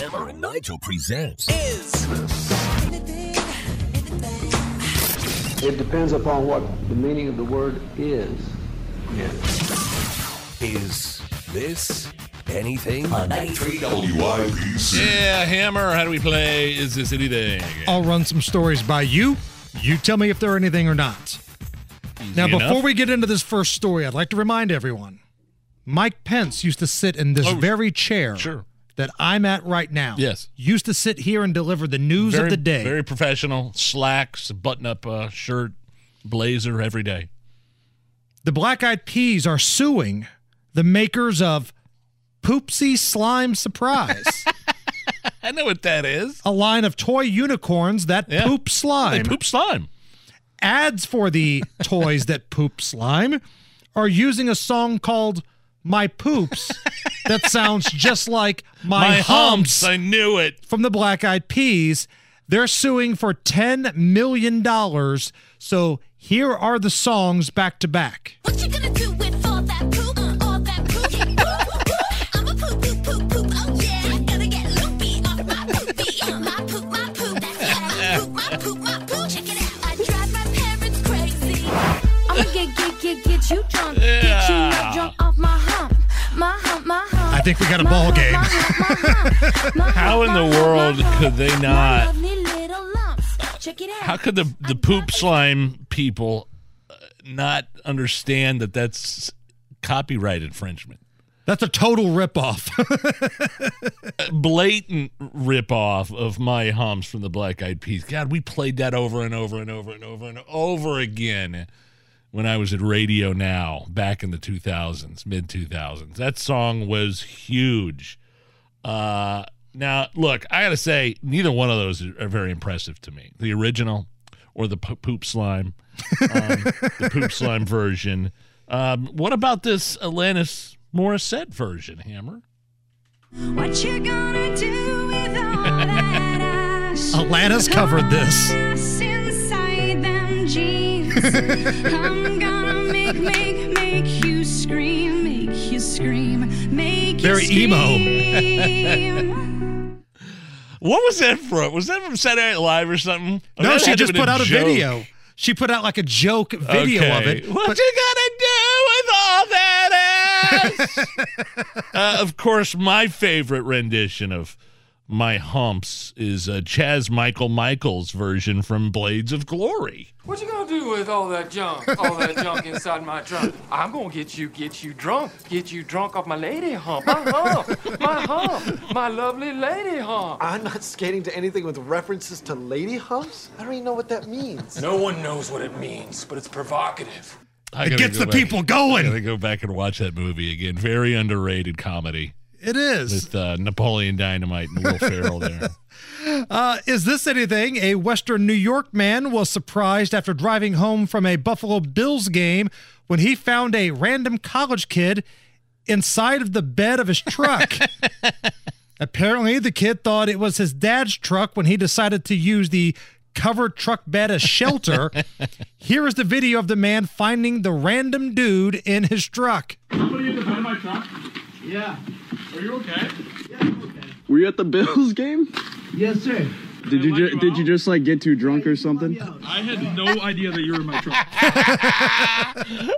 Hammer and Nigel presents is. It depends upon what the meaning of the word is. Is This Anything? On 93 WIBC. Yeah, Hammer, how do we play Is This Anything? I'll run some stories by you. You tell me if they're anything or not. now, Easy before enough. we get into this first story, I'd like to remind everyone Mike Pence used to sit in this Oh, very chair sure. That I'm at right now. Yes. Used to sit here and deliver the news very, of the day. Very professional, slacks, button up uh, shirt, blazer every day. the Black Eyed Peas are suing the makers of Poopsie Slime Surprise, I know what that is. a line of toy unicorns that Yeah. poop slime. They poop slime. ads for the toys that poop slime are using a song called My Poops that sounds just like My, My humps, humps. I knew it. from the Black Eyed Peas. They're suing for $10 million. So here are the songs back to back. What I think we got a ball game. my hump, my hump. My How in the world could they not- lovely little lumps. Check it out. How could the, the poop slime people uh, not understand that that's copyright infringement? That's a total ripoff. blatant ripoff of my humps from the Black Eyed Peas. God, we played that over and over and over and over and over again when I was at Radio Now back in the 2000s, mid 2000s. That song was huge. Uh, now, look, I got to say, neither one of those are, are very impressive to me. The original or the po- poop slime, um, the poop slime version. Um, what about this Alanis Morissette version, Hammer? What you gonna do with all that ass? Alanis covered this. I'm gonna make, make, make you scream, make you scream, make Very you emo. What was that from? Was that from Saturday Night Live or something? Or no, she just put been out a joke. video. She put out like a joke video of it. What but- you gonna do with all that ass? uh, of course, my favorite rendition of "My Humps" is uh, Chaz Michael Michaels' version from Blades of Glory. What you gonna do with all that junk? All that junk inside my trunk? I'm gonna get you, get you drunk, get you drunk off my lady hump, my hump, my hump, my lovely lady hump. I'm not skating to anything with references to lady humps. I don't even know what that means. No one knows what it means, but it's provocative. It gets go the back- people I going. gotta go back and watch that movie again. Very underrated comedy It is. with uh, Napoleon Dynamite and Will Ferrell there. Uh, is this anything? A Western New York man was surprised after driving home from a Buffalo Bills game when he found a random college kid inside of the bed of his truck. Apparently, the kid thought it was his dad's truck when he decided to use the covered truck bed as shelter. Here is the video of the man finding the random dude in his truck. Were you at the Bills game? Yes, sir. Did you ju- did you just like get too drunk or something? I had no idea that you were in my truck.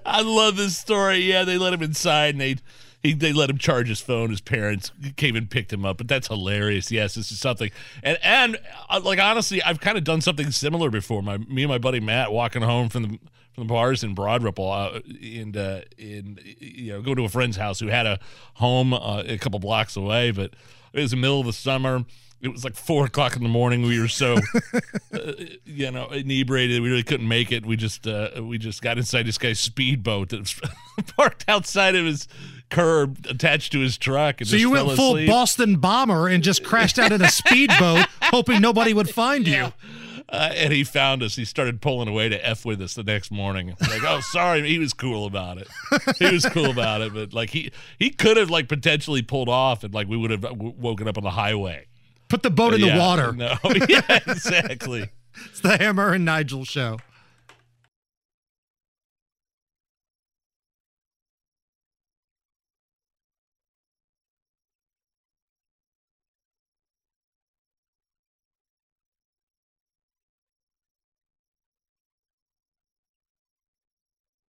I love this story. Yeah, they let him inside and they he, they let him charge his phone. His parents came and picked him up, but that's hilarious. Yes, this is something. And and uh, like honestly, I've kind of done something similar before. My me and my buddy Matt walking home from the from the bars in Broad Ripple uh, and uh, in you know go to a friend's house who had a home uh, a couple blocks away, but it was the middle of the summer. It was like four o'clock in the morning. We were so uh, you know inebriated we really couldn't make it we just uh we just got inside this guy's speedboat that was parked outside of his curb attached to his truck. And So you went full asleep. Boston bomber and just crashed out in a speedboat, hoping nobody would find you. Uh, and he found us. He started pulling away to f with us the next morning. Like, oh, sorry. He was cool about it. He was cool about it. But like he he could have like potentially pulled off, and like we would have w- woken up on the highway. Put the boat in the water. No, yeah, exactly. It's the Hammer and Nigel show.